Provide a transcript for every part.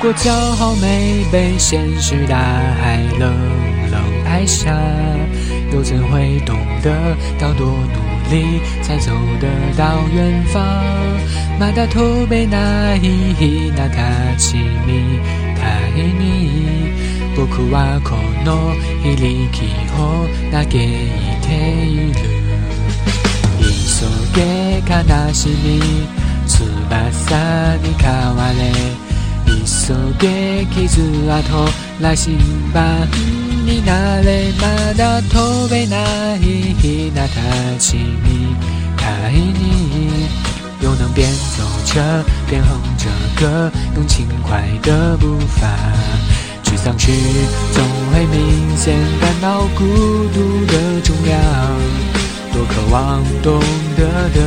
果骄傲没被现实大海冷冷拍下，又怎会懂得要多努力才走得到远方？まだ飛べない日な立ちみたいに僕はこの非力を嘆いている急げ悲しみ翼に変われ 急げ傷跡羅針盤になれまだ飛べないひなたちみたいに又能边走着边哼着歌，用轻快的步伐。沮丧时总会明显感到孤独的重量。 望懂得的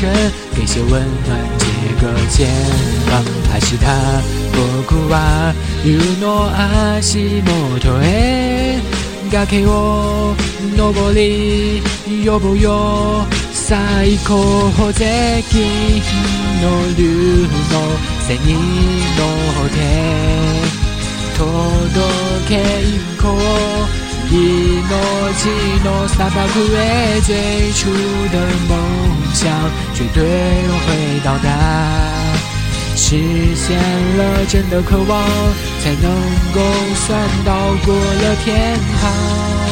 人给些温暖，借个肩膀。还是他，僕は言うの足元へ。崖を登り呼ぶよ。最高税金の竜の背に乗って届け行こう。命の砂漠へ最初的梦想绝对会到达。实现了真的渴望，才能够算到过了天堂。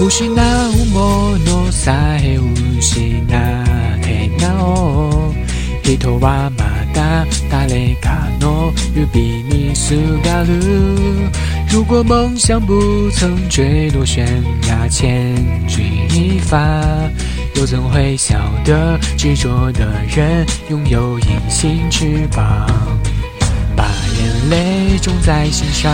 失うものさえ失ってなお人はまだ誰かの指にすがる如果梦想不曾坠落悬崖，千钧一发，又怎会晓得执着的人拥有隐形翅膀，把眼泪种在心上。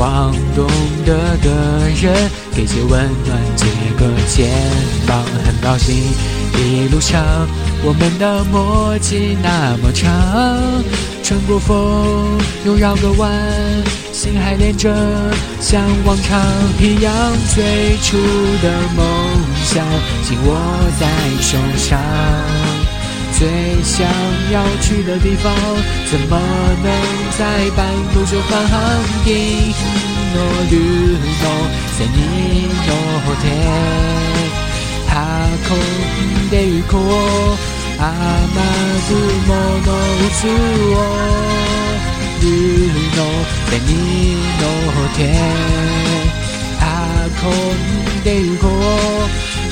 望懂得的人给些温暖，借个肩膀。很高兴一路上我们的默契那么长，穿过风又绕个弯，心还连着，像往常一样。最初的梦想紧握在手上。最想要去的地方，怎么能在半途就返航？一诺绿诺，在你诺天，他空的雨空，阿玛祖莫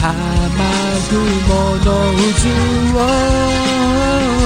雨空。浜雲の渦を